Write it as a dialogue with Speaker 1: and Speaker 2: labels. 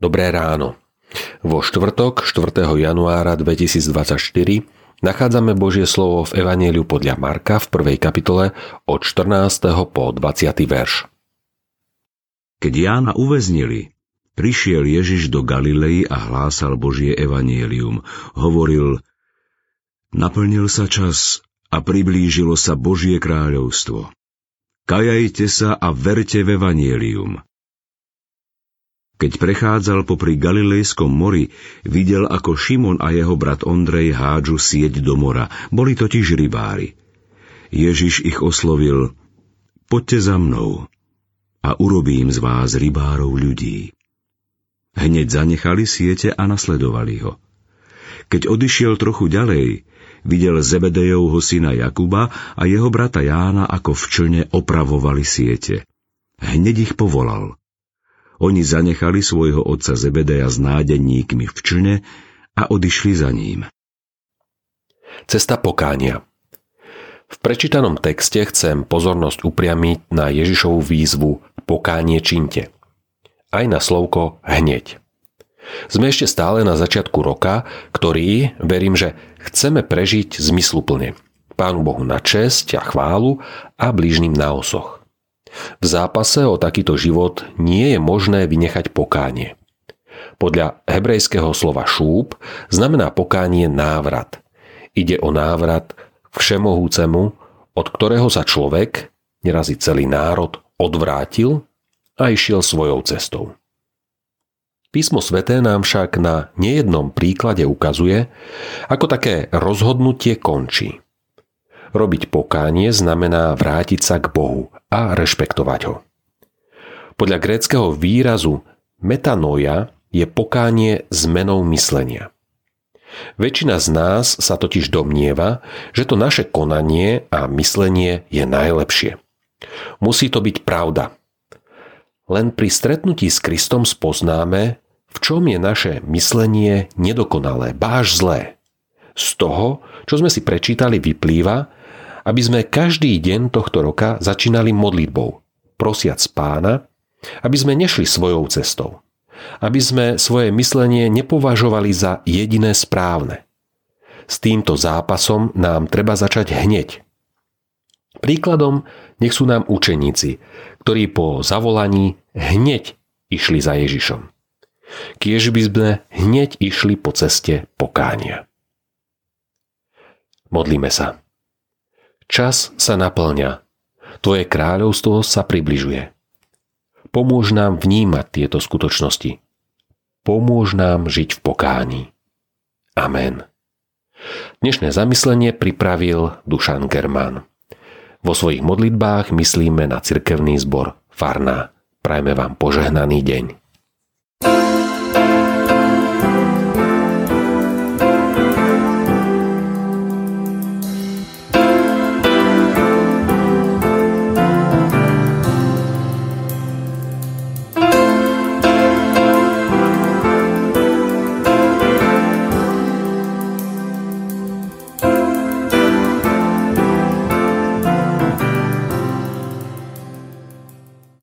Speaker 1: Dobré ráno. Vo štvrtok 4. januára 2024 nachádzame Božie slovo v Evanieliu podľa Marka v prvej kapitole od 14. po 20. verš.
Speaker 2: Keď Jána uväznili, prišiel Ježiš do Galilei a hlásal Božie evanielium. Hovoril, naplnil sa čas a priblížilo sa Božie kráľovstvo. Kajajte sa a verte v evanielium. Keď prechádzal popri Galilejskom mori, videl, ako Šimon a jeho brat Ondrej hádžu sieť do mora. Boli totiž rybári. Ježiš ich oslovil, poďte za mnou a urobím z vás rybárov ľudí. Hneď zanechali siete a nasledovali ho. Keď odišiel trochu ďalej, videl Zebedejovho syna Jakuba a jeho brata Jána, ako v člne opravovali siete. Hneď ich povolal – oni zanechali svojho otca Zebedeja s nádenníkmi v člne a odišli za ním.
Speaker 1: Cesta pokánia V prečítanom texte chcem pozornosť upriamiť na Ježišovu výzvu Pokánie činte. Aj na slovko hneď. Sme ešte stále na začiatku roka, ktorý, verím, že chceme prežiť zmysluplne. Pánu Bohu na česť a chválu a blížnym na osoch. V zápase o takýto život nie je možné vynechať pokánie. Podľa hebrejského slova šúp znamená pokánie návrat. Ide o návrat k všemohúcemu, od ktorého sa človek, nerazí celý národ, odvrátil a išiel svojou cestou. Písmo sveté nám však na nejednom príklade ukazuje, ako také rozhodnutie končí. Robiť pokánie znamená vrátiť sa k Bohu a rešpektovať ho. Podľa gréckého výrazu metanoja je pokánie zmenou myslenia. Väčšina z nás sa totiž domnieva, že to naše konanie a myslenie je najlepšie. Musí to byť pravda. Len pri stretnutí s Kristom spoznáme, v čom je naše myslenie nedokonalé, báž zlé. Z toho, čo sme si prečítali, vyplýva, aby sme každý deň tohto roka začínali modlitbou, prosiac pána, aby sme nešli svojou cestou, aby sme svoje myslenie nepovažovali za jediné správne. S týmto zápasom nám treba začať hneď. Príkladom nech sú nám učeníci, ktorí po zavolaní hneď išli za Ježišom. Kiež by sme hneď išli po ceste pokánia. Modlíme sa. Čas sa naplňa. Tvoje kráľovstvo sa približuje. Pomôž nám vnímať tieto skutočnosti. Pomôž nám žiť v pokání. Amen. Dnešné zamyslenie pripravil Dušan Germán. Vo svojich modlitbách myslíme na cirkevný zbor Farná. Prajme vám požehnaný deň.